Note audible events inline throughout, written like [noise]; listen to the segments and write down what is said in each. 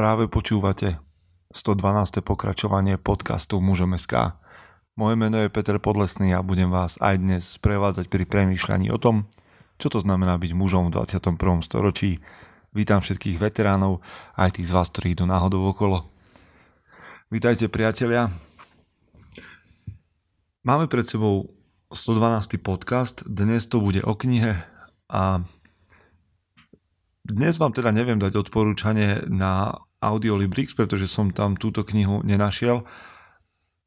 Práve počúvate 112. pokračovanie podcastu Mužom SK. Moje meno je Peter Podlesný a budem vás aj dnes sprevádzať pri premýšľaní o tom, čo to znamená byť mužom v 21. storočí. Vítam všetkých veteránov, aj tých z vás, ktorí idú náhodou okolo. Vítajte priatelia. Máme pred sebou 112. podcast, dnes to bude o knihe a dnes vám teda neviem dať odporúčanie na Audiolibrix, pretože som tam túto knihu nenašiel,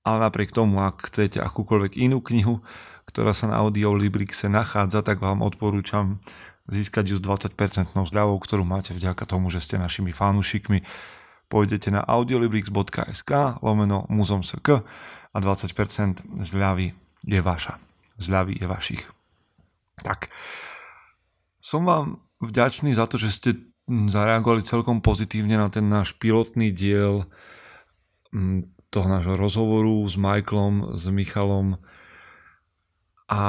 ale napriek tomu, ak chcete akúkoľvek inú knihu, ktorá sa na Audiolibrixe nachádza, tak vám odporúčam získať ju s 20% zľavou, ktorú máte vďaka tomu, že ste našimi fanúšikmi. Pôjdete na audiolibrix.sk lomeno muzom.sk a 20% zľavy je vaša. Zľavy je vašich. Tak, som vám vďačný za to, že ste zareagovali celkom pozitívne na ten náš pilotný diel toho nášho rozhovoru s Michaelom, s Michalom a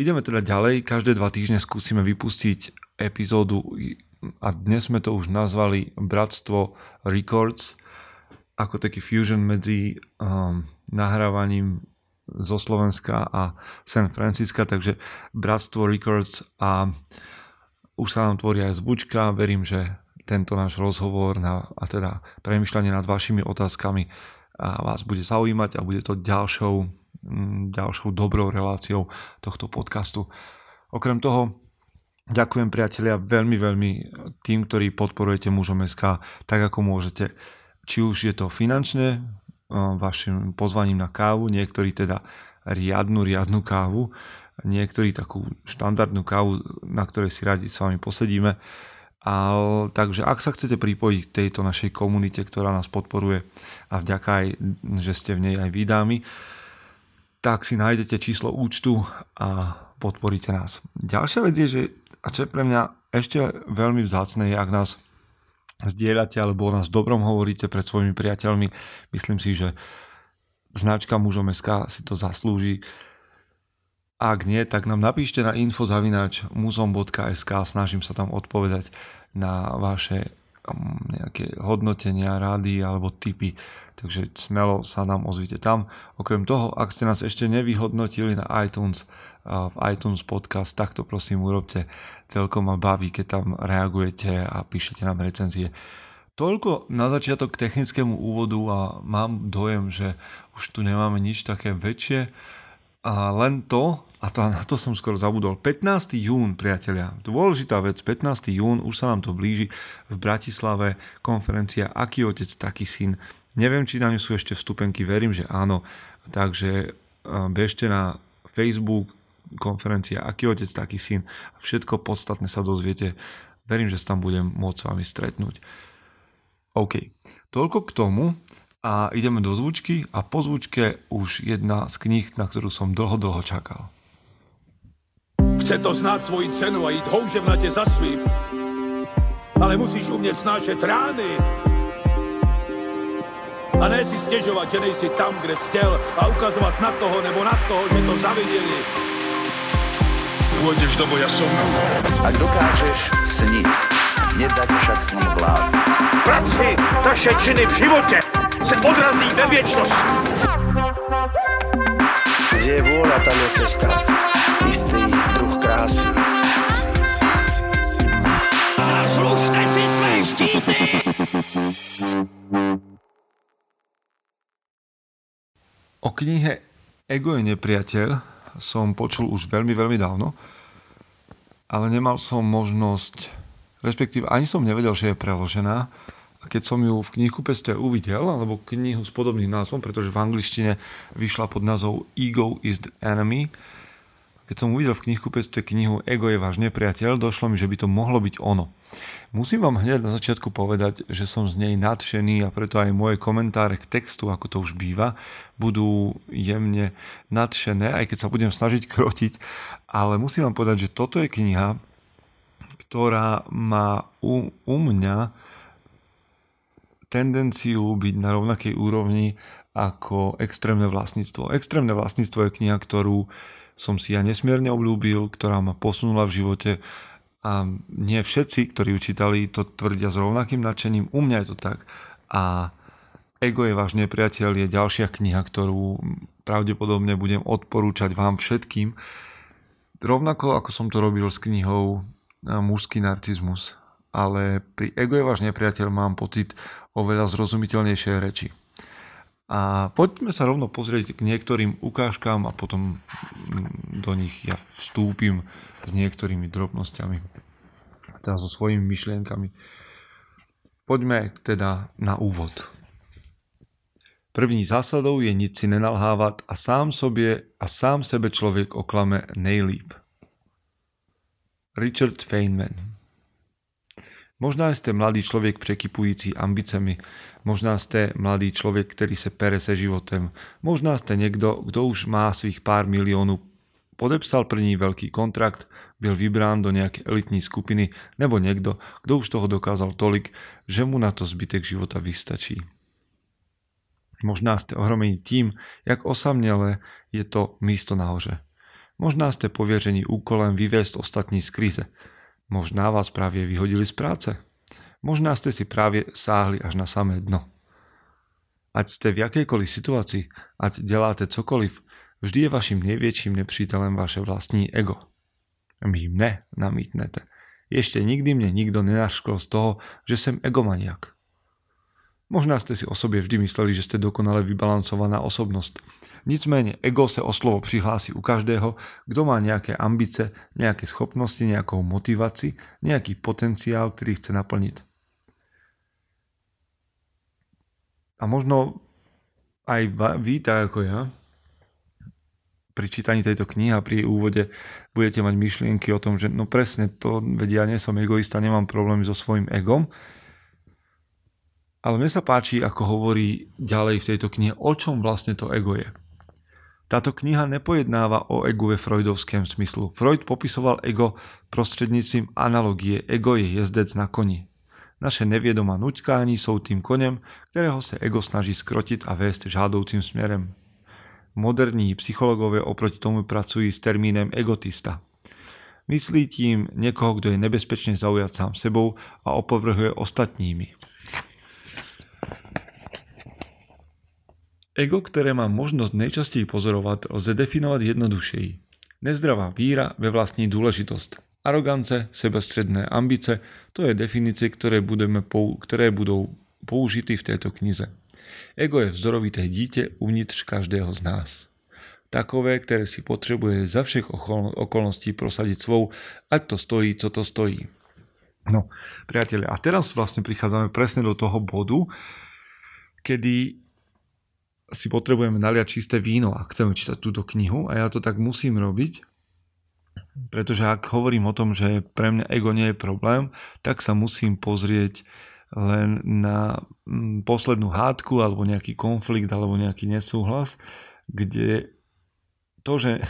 ideme teda ďalej. Každé dva týždne skúsime vypustiť epizódu a dnes sme to už nazvali Bratstvo Records ako taký fusion medzi um, nahrávaním zo Slovenska a San Francisca, takže Bratstvo Records a už sa nám tvorí aj zvučka, verím, že tento náš rozhovor na, a teda premyšľanie nad vašimi otázkami a vás bude zaujímať a bude to ďalšou, mm, ďalšou dobrou reláciou tohto podcastu. Okrem toho, ďakujem priatelia veľmi, veľmi tým, ktorí podporujete mužom SK tak, ako môžete. Či už je to finančne, vašim pozvaním na kávu, niektorí teda riadnu, riadnu kávu, niektorí takú štandardnú kávu, na ktorej si radi s vami posedíme. A, takže ak sa chcete pripojiť k tejto našej komunite, ktorá nás podporuje a vďaka aj, že ste v nej aj vydámi, tak si nájdete číslo účtu a podporíte nás. Ďalšia vec je, že a čo je pre mňa ešte veľmi vzácne, je, ak nás zdieľate alebo o nás dobrom hovoríte pred svojimi priateľmi. Myslím si, že značka mužom SK si to zaslúži ak nie, tak nám napíšte na infozavináč muzom.sk, snažím sa tam odpovedať na vaše um, nejaké hodnotenia, rády alebo typy, takže smelo sa nám ozvite tam. Okrem toho, ak ste nás ešte nevyhodnotili na iTunes, v iTunes podcast, tak to prosím urobte. Celkom ma baví, keď tam reagujete a píšete nám recenzie. Toľko na začiatok technickému úvodu a mám dojem, že už tu nemáme nič také väčšie. A len to, a to, na to som skoro zabudol. 15. jún, priatelia, dôležitá vec, 15. jún, už sa nám to blíži v Bratislave, konferencia Aký otec, taký syn. Neviem, či na ňu sú ešte vstupenky, verím, že áno. Takže bežte na Facebook, konferencia Aký otec, taký syn. Všetko podstatné sa dozviete. Verím, že sa tam budem môcť s vami stretnúť. OK. Toľko k tomu a ideme do zvučky a po zvučke už jedna z kníh, na ktorú som dlho, dlho čakal. Chce to znát svoji cenu a jít houževnatě za svým. Ale musíš umět snášet rány. A ne si stěžovat, že nejsi tam, kde jsi chtěl a ukazovat na toho nebo na toho, že to zaviděli. Pôjdeš do boja som. Ak dokážeš sniť, nedať však sním vlád. Práci, taše činy v životě se odrazí ve věčnosti. Kde je vôľa, tam je cesta. Istý druh krásy. Zaslužte si své štíty! O knihe Ego je nepriateľ som počul už veľmi, veľmi dávno, ale nemal som možnosť, respektíve ani som nevedel, že je preložená, a keď som ju v knihkupectve uvidel, alebo knihu s podobným názvom, pretože v angličtine vyšla pod názov Ego is the enemy, keď som uvidel v knihkupectve knihu Ego je váš nepriateľ, došlo mi, že by to mohlo byť ono. Musím vám hneď na začiatku povedať, že som z nej nadšený a preto aj moje komentáre k textu, ako to už býva, budú jemne nadšené, aj keď sa budem snažiť [laughs] krotiť, ale musím vám povedať, že toto je kniha, ktorá má u, u mňa tendenciu byť na rovnakej úrovni ako extrémne vlastníctvo. Extrémne vlastníctvo je kniha, ktorú som si ja nesmierne obľúbil, ktorá ma posunula v živote a nie všetci, ktorí ju čítali, to tvrdia s rovnakým nadšením. U mňa je to tak. A Ego je váš nepriateľ je ďalšia kniha, ktorú pravdepodobne budem odporúčať vám všetkým. Rovnako ako som to robil s knihou Mužský narcizmus. Ale pri Ego je váš nepriateľ mám pocit oveľa zrozumiteľnejšej reči. A poďme sa rovno pozrieť k niektorým ukážkám a potom do nich ja vstúpim s niektorými drobnosťami. Teda so svojimi myšlienkami. Poďme teda na úvod. První zásadou je nic si nenalhávať a sám sobě a sám sebe člověk oklame nejlíp. Richard Feynman Možná ste mladý človek prekypující ambicemi, možná ste mladý človek, ktorý se pere se životem, možná ste niekto, kto už má svých pár miliónov, podepsal první veľký kontrakt, byl vybrán do nejakej elitní skupiny, nebo niekto, kto už toho dokázal tolik, že mu na to zbytek života vystačí. Možná ste ohromení tým, jak osamnele je to místo nahoře. Možná ste pověření úkolem vyviesť ostatní z krize. Možná vás práve vyhodili z práce. Možná ste si práve sáhli až na samé dno. Ať ste v jakejkoliv situácii, ať deláte cokoliv, vždy je vašim největším nepřítelem vaše vlastní ego. My ne, namítnete. Ešte nikdy mne nikto nenaškol z toho, že som egomaniak. Možná ste si o sobě vždy mysleli, že ste dokonale vybalancovaná osobnosť, Nicméně ego se o slovo přihlási u každého, kdo má nějaké ambice, nějaké schopnosti, nějakou motivaci, nějaký potenciál, který chce naplnit. A možno aj vy, tak ako ja, pri čítaní tejto knihy a pri úvode budete mať myšlienky o tom, že no presne to, vedia, ja nie som egoista, nemám problémy so svojím egom. Ale mne sa páči, ako hovorí ďalej v tejto knihe, o čom vlastne to ego je. Táto kniha nepojednáva o egu ve freudovském smyslu. Freud popisoval ego prostřednictvím analogie. Ego je jezdec na koni. Naše nevědomá nuťkání jsou tým koněm, kterého se ego snaží skrotit a vést žádoucím směrem. Moderní psychologové oproti tomu pracují s termínem egotista. Myslí tím někoho, kdo je nebezpečně zaujat sám sebou a opovrhuje ostatními. Ego, ktoré mám možnosť najčastej pozorovať, lze definovať jednodušeji. Nezdravá víra ve vlastní dôležitosť. Arogance, sebestředné ambice, to je definície, ktoré, budeme, ktoré budou použity v tejto knize. Ego je vzdorovité dítě uvnitř každého z nás. Takové, ktoré si potrebuje za všech okolností prosadiť svou, ať to stojí, co to stojí. No, priatelia, a teraz vlastne prichádzame presne do toho bodu, kedy si potrebujeme naliať čisté víno a chceme čítať túto knihu a ja to tak musím robiť, pretože ak hovorím o tom, že pre mňa ego nie je problém, tak sa musím pozrieť len na mm, poslednú hádku alebo nejaký konflikt alebo nejaký nesúhlas, kde to, že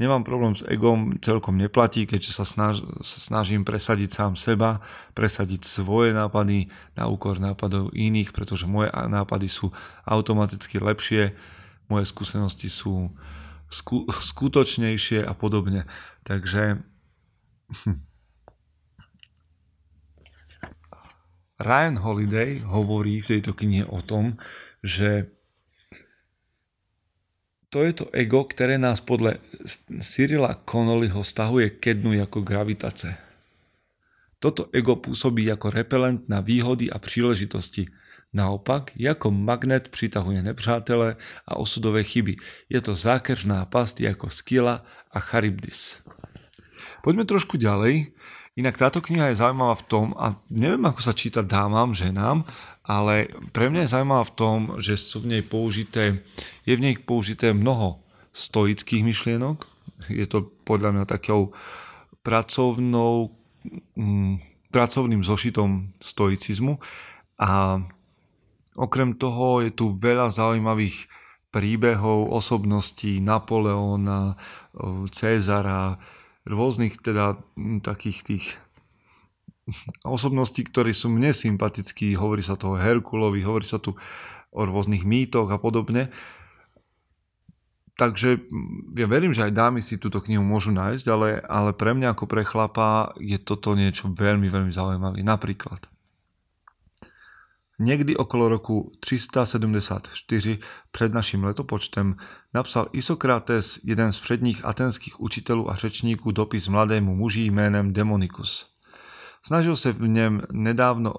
Nemám problém s egom, celkom neplatí, keďže sa, snaž, sa snažím presadiť sám seba, presadiť svoje nápady na úkor nápadov iných, pretože moje nápady sú automaticky lepšie, moje skúsenosti sú sku, skutočnejšie a podobne. Takže hm. Ryan Holiday hovorí v tejto knihe o tom, že to je to ego, ktoré nás podľa Cyrila Connollyho stahuje ke dnu ako gravitace. Toto ego pôsobí ako repelent na výhody a príležitosti. Naopak, ako magnet přitahuje nepřátele a osudové chyby. Je to zákeřná past ako Skila a Charybdis. Poďme trošku ďalej. Inak táto kniha je zaujímavá v tom, a neviem ako sa číta dámam, ženám, ale pre mňa je zaujímavá v tom, že sú v nej použité, je v nej použité mnoho stoických myšlienok. Je to podľa mňa takou pracovnou, mm, pracovným zošitom stoicizmu a okrem toho je tu veľa zaujímavých príbehov, osobností Napoleona, Cezara, rôznych teda takých tých osobností, ktorí sú mne sympatickí, hovorí sa to o Herkulovi, hovorí sa tu o rôznych mýtoch a podobne. takže ja verím, že aj dámy si túto knihu môžu nájsť, ale, ale pre mňa ako pre chlapa je toto niečo veľmi, veľmi zaujímavé. Napríklad, Niekdy okolo roku 374 pred našim letopočtem napsal Isokrates, jeden z předních atenských učiteľov a řečníků, dopis mladému muži jménem Demonikus. Snažil se v něm nedávno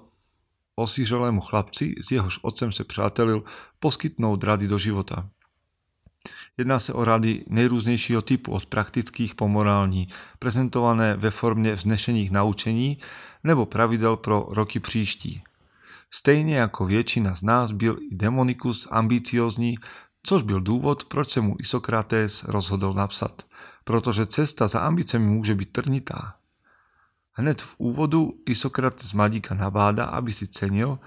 osiřelému chlapci, s jehož otcem se přátelil, poskytnout rady do života. Jedná se o rady nejrůznějšího typu, od praktických po morální, prezentované ve formě vznešených naučení nebo pravidel pro roky příští. Stejně jako většina z nás byl i Demonikus ambiciozní, což byl důvod, proč se mu Isokrates rozhodl napsat, protože cesta za ambicemi může být trnitá. Hned v úvodu Isokrates mladíka nabáda, aby si cenil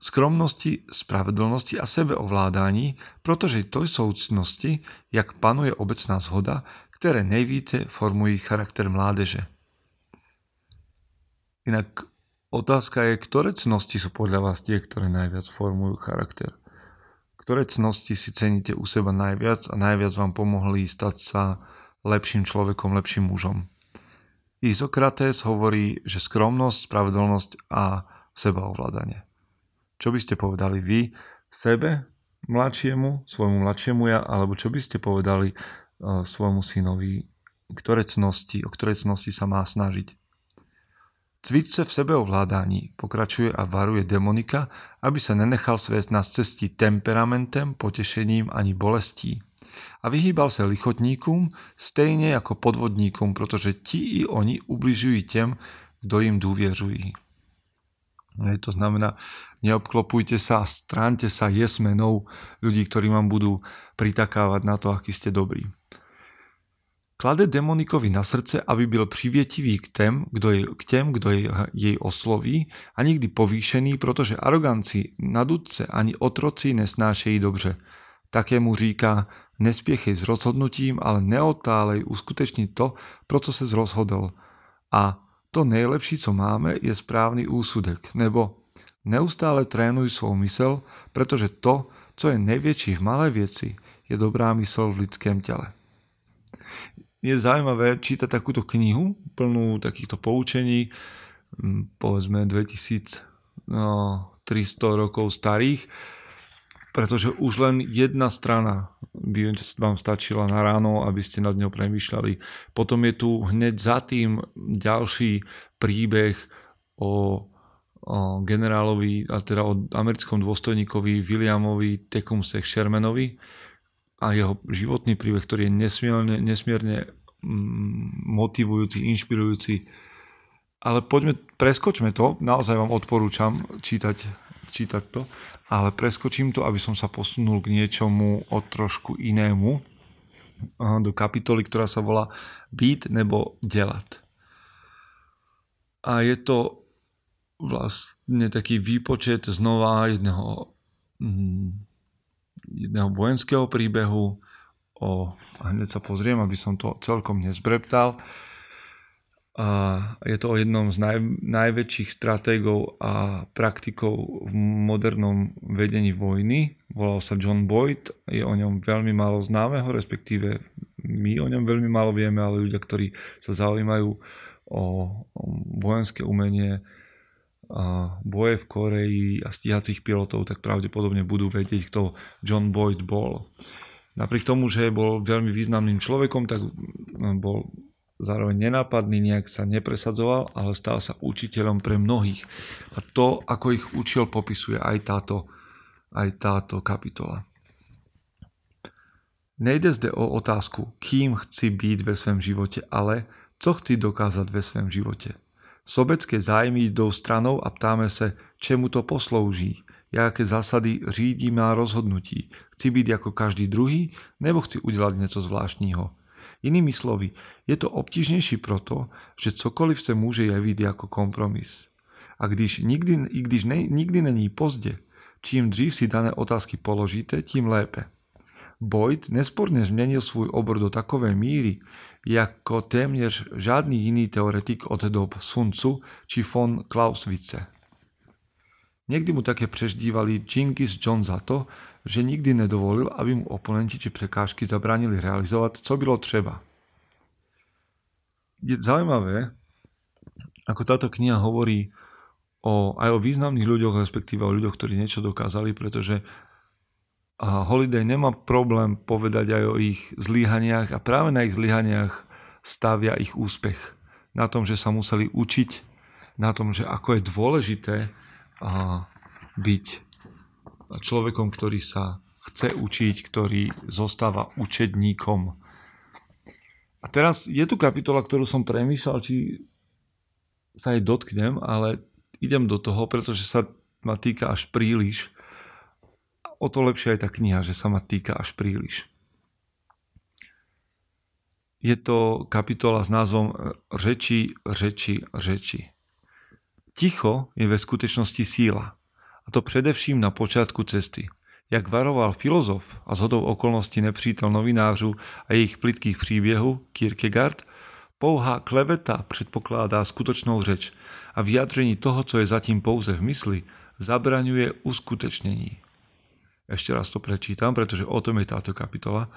skromnosti, spravedlnosti a sebeovládání, protože to jsou cnosti, jak panuje obecná zhoda, které nejvíce formují charakter mládeže. Inak otázka je, ktoré cnosti sú podľa vás tie, ktoré najviac formujú charakter? Ktoré cnosti si ceníte u seba najviac a najviac vám pomohli stať sa lepším človekom, lepším mužom? Izokrates hovorí, že skromnosť, spravedlnosť a sebaovládanie. Čo by ste povedali vy sebe, mladšiemu, svojmu mladšiemu ja, alebo čo by ste povedali uh, svojmu synovi, ktoré cnosti, o ktoré cnosti sa má snažiť? Cvič sa v sebeovládaní, pokračuje a varuje demonika, aby sa nenechal sviesť na cesti temperamentem, potešením ani bolestí a vyhýbal sa lichotníkom, stejne ako podvodníkom, protože ti i oni ubližujú tým, kto im dôvieřujú. To znamená, neobklopujte sa a stránte sa jesmenou ľudí, ktorí vám budú pritakávať na to, aký ste dobrí. Klade demonikovi na srdce, aby byl přivietivý k tém, kdo je, k tém, kdo je, jej osloví a nikdy povýšený, protože aroganci, nadudce ani otroci nesnášejí dobře. Také mu říká, Nespiechej s rozhodnutím, ale neotálej uskutečniť to, pro co se rozhodol. A to nejlepší, co máme, je správny úsudek, nebo neustále trénuj svou mysel, pretože to, co je největší v malé věci, je dobrá mysel v lidském těle. Je zaujímavé čítať takúto knihu, plnú takýchto poučení, povedzme 2300 no, rokov starých, pretože už len jedna strana by vám stačila na ráno, aby ste nad ňou premýšľali. Potom je tu hneď za tým ďalší príbeh o, o generálovi, a teda o americkom dôstojníkovi Williamovi Tecumseh Shermanovi a jeho životný príbeh, ktorý je nesmierne, nesmierne mm, motivujúci, inšpirujúci. Ale poďme, preskočme to, naozaj vám odporúčam čítať čítať to, ale preskočím to, aby som sa posunul k niečomu o trošku inému, do kapitoly, ktorá sa volá Být nebo dělat. A je to vlastne taký výpočet znova jedného, mm, jedného vojenského príbehu. O, hneď sa pozriem, aby som to celkom nezbreptal, a je to o jednom z naj, najväčších stratégov a praktikov v modernom vedení vojny. Volal sa John Boyd, je o ňom veľmi málo známeho, respektíve my o ňom veľmi málo vieme, ale ľudia, ktorí sa zaujímajú o, o vojenské umenie, boje v Koreji a stíhacích pilotov, tak pravdepodobne budú vedieť, kto John Boyd bol. Napriek tomu, že bol veľmi významným človekom, tak bol zároveň nenápadný, nejak sa nepresadzoval, ale stal sa učiteľom pre mnohých. A to, ako ich učil, popisuje aj táto, aj táto kapitola. Nejde zde o otázku, kým chci být ve svém životě, ale co chci dokázat ve svém životě. Sobecké zájmy jdou stranou a ptáme se, čemu to poslouží, jaké zásady řídí má rozhodnutí. Chci být jako každý druhý, nebo chci udělat něco zvláštního. Inými slovy, je to obtížnější proto, že cokoliv se může jevit jako kompromis. A když nikdy, i když ne, nikdy není pozdě, čím dřív si dané otázky položíte, tím lépe. Boyd nesporne zmenil svůj obor do takové míry, jako téměř žádný jiný teoretik od dob Sun či von Clausewitze. Niekdy mu také preždívali Genghis John za to, že nikdy nedovolil, aby mu oponenti či prekážky zabránili realizovať, co bylo třeba. Je zaujímavé, ako táto kniha hovorí o, aj o významných ľuďoch, respektíve o ľuďoch, ktorí niečo dokázali, pretože a Holiday nemá problém povedať aj o ich zlyhaniach a práve na ich zlyhaniach stavia ich úspech. Na tom, že sa museli učiť, na tom, že ako je dôležité byť človekom, ktorý sa chce učiť, ktorý zostáva učedníkom. A teraz je tu kapitola, ktorú som premýšľal, či sa aj dotknem, ale idem do toho, pretože sa ma týka až príliš o to lepšia je tá kniha, že sa ma týka až príliš. Je to kapitola s názvom Řeči, řeči, řeči. Ticho je ve skutečnosti síla. A to především na počátku cesty. Jak varoval filozof a zhodou okolností nepřítel novinářů a jejich plitkých příběhů Kierkegaard, pouhá kleveta předpokládá skutočnou řeč a vyjadření toho, co je zatím pouze v mysli, zabraňuje uskutečnení. Ešte raz to prečítam, pretože o tom je táto kapitola.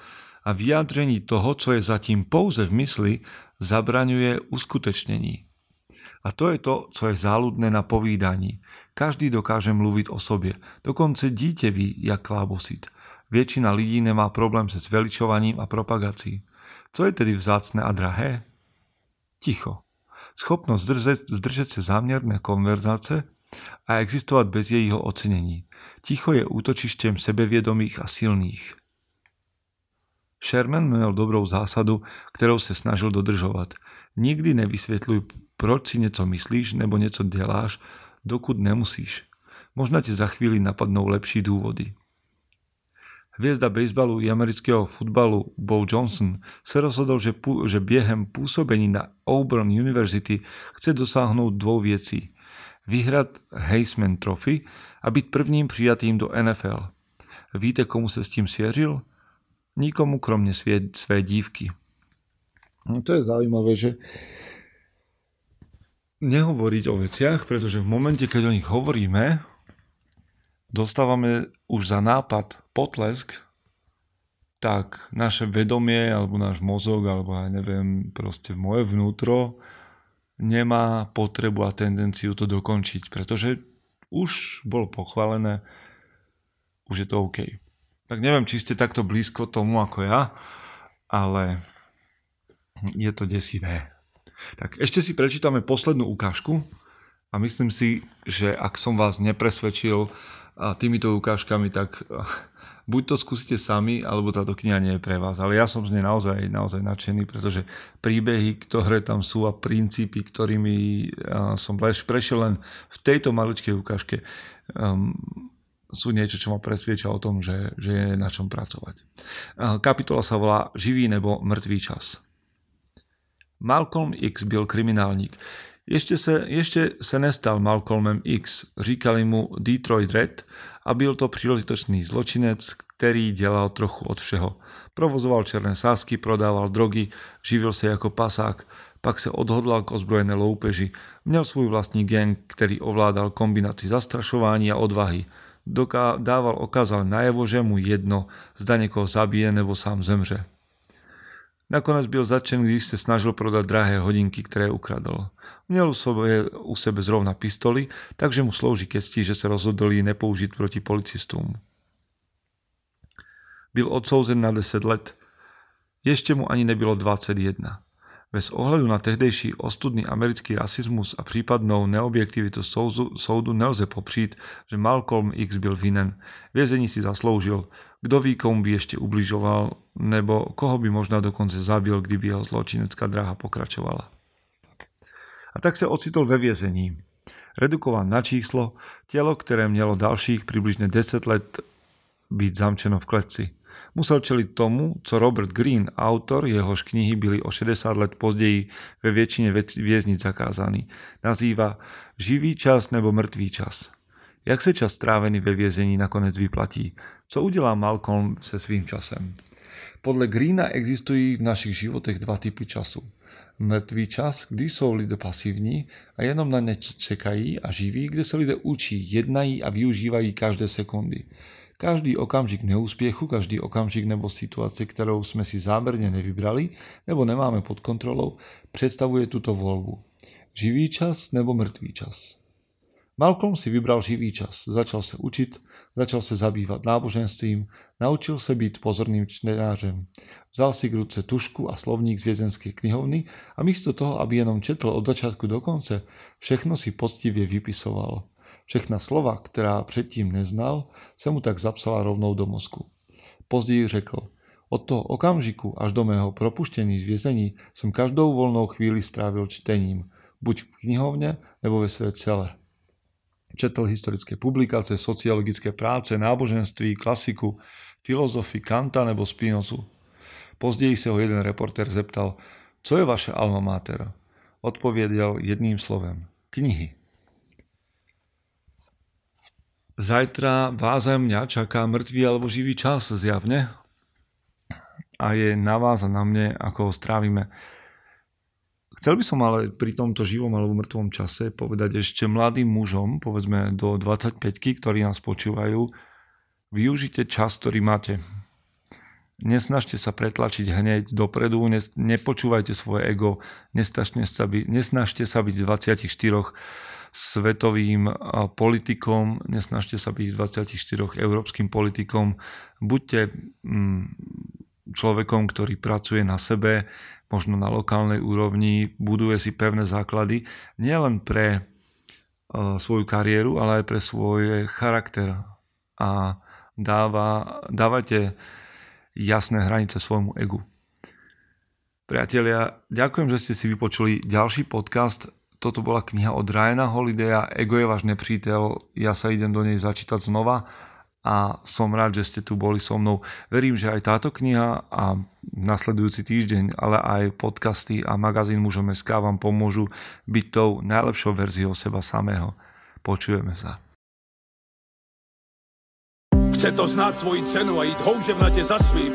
A vyjadrení toho, co je zatím pouze v mysli, zabraňuje uskutečnení. A to je to, co je záludné na povídaní. Každý dokáže mluviť o sobě, dokonce dítě ví, jak klábosit. Většina lidí nemá problém se zveličovaním a propagací. Co je tedy vzácné a drahé? Ticho. Schopnost zdržet, zdržet se záměrné konverzace a existovať bez jejího ocenení. Ticho je útočištěm sebevědomých a silných. Sherman měl dobrou zásadu, kterou se snažil dodržovat. Nikdy nevysvětluj, proč si něco myslíš nebo něco děláš, dokud nemusíš. Možná ti za chvíli napadnou lepší důvody. Hviezda bejsbalu i amerického futbalu Bo Johnson sa rozhodol, že, pú, že biehem pôsobení na Auburn University chce dosáhnuť dvou vecí vyhrať Heisman Trophy a byť prvním přijatým do NFL. Víte, komu se s tím svěřil? Nikomu kromne své, své dívky. No to je zaujímavé, že nehovoriť o veciach, pretože v momente, keď o nich hovoríme, dostávame už za nápad potlesk, tak naše vedomie, alebo náš mozog, alebo aj neviem, proste moje vnútro nemá potrebu a tendenciu to dokončiť, pretože už bolo pochválené, už je to OK. Tak neviem, či ste takto blízko tomu ako ja, ale je to desivé. Tak ešte si prečítame poslednú ukážku a myslím si, že ak som vás nepresvedčil týmito ukážkami, tak buď to skúsite sami, alebo táto kniha nie je pre vás. Ale ja som z nej naozaj, naozaj nadšený, pretože príbehy, ktoré tam sú a princípy, ktorými som prešiel len v tejto maličkej ukážke, um, sú niečo, čo ma presvieča o tom, že, že je na čom pracovať. Kapitola sa volá Živý nebo mŕtvý čas. Malcolm X byl kriminálník. Ešte sa, ešte sa nestal Malcolmem X, říkali mu Detroit Red a byl to příležitočný zločinec, který dělal trochu od všeho. Provozoval černé sásky, prodával drogy, živil se jako pasák, pak se odhodlal k ozbrojené loupeži. Měl svůj vlastní gang, který ovládal kombinaci zastrašování a odvahy. Doká- dával okázal najevo, že mu jedno, zda někoho zabije nebo sám zemře. Nakonec byl začen, když se snažil prodat drahé hodinky, které ukradol. Měl u sebe, zrovna pistoli, takže mu slouží ke že se rozhodl ji nepoužiť proti policistům. Byl odsouzen na 10 let. Ještě mu ani nebylo 21. Bez ohledu na tehdejší ostudný americký rasismus a případnou neobjektivitu soudu, nelze popřít, že Malcolm X byl vinen. Vězení si zasloužil. Kdo ví, komu by ešte ubližoval, nebo koho by možná dokonce zabil, kdyby jeho zločinecká dráha pokračovala. A tak sa ocitol ve vězení. Redukovan na číslo, telo, ktoré mělo dalších približne 10 let byť zamčeno v kleci. Musel čeliť tomu, co Robert Greene, autor jehož knihy byli o 60 let později ve väčšine vieznic zakázaný, nazýva živý čas nebo mrtvý čas. Jak se čas strávený ve vězení nakonec vyplatí? Co udělá Malcolm se svým časem? Podle Greena existují v našich životech dva typy času. Mrtvý čas, kdy jsou lidé pasivní a jenom na ně čekají a živí, kde se lidé učí, jednají a využívají každé sekundy. Každý okamžik neúspěchu, každý okamžik nebo situace, kterou jsme si záměrně nevybrali nebo nemáme pod kontrolou, představuje tuto volbu. Živý čas nebo mrtvý čas. Malcolm si vybral živý čas, začal se učit, začal se zabývat náboženstvím, naučil se být pozorným čtenářem. Vzal si k ruce tušku a slovník z vězenské knihovny a místo toho, aby jenom četl od začátku do konce, všechno si poctivě vypisoval. Všechna slova, která předtím neznal, se mu tak zapsala rovnou do mozku. Později řekl, od toho okamžiku až do mého propuštění z vězení jsem každou volnou chvíli strávil čtením, buď v knihovně nebo ve své cele. Četl historické publikace, sociologické práce, náboženství, klasiku, filozofii Kanta nebo Spinozu. Později se ho jeden reporter zeptal, co je vaše alma mater? Odpověděl jedným slovem. Knihy. Zajtra vás a mňa čaká mŕtvý alebo živý čas zjavne a je na vás a na mne, ako ho strávime. Chcel by som ale pri tomto živom alebo mŕtvom čase povedať ešte mladým mužom, povedzme do 25 ktorí nás počúvajú, využite čas, ktorý máte. Nesnažte sa pretlačiť hneď dopredu, nepočúvajte svoje ego, nesnažte sa byť, nesnažte sa byť 24 svetovým politikom, nesnažte sa byť 24 európskym politikom, buďte mm, človekom, ktorý pracuje na sebe, možno na lokálnej úrovni, buduje si pevné základy, nielen pre svoju kariéru, ale aj pre svoj charakter. A dáva, dávajte jasné hranice svojmu egu. Priatelia, ďakujem, že ste si vypočuli ďalší podcast toto bola kniha od Ryana Holidaya, Ego je váš nepřítel, ja sa idem do nej začítať znova a som rád, že ste tu boli so mnou. Verím, že aj táto kniha a nasledujúci týždeň, ale aj podcasty a magazín Mužom SK vám pomôžu byť tou najlepšou verziou seba samého. Počujeme sa. Chce to znát svoji cenu a jít houževnatě za svým,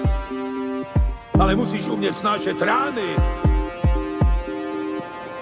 ale musíš umět snášet rány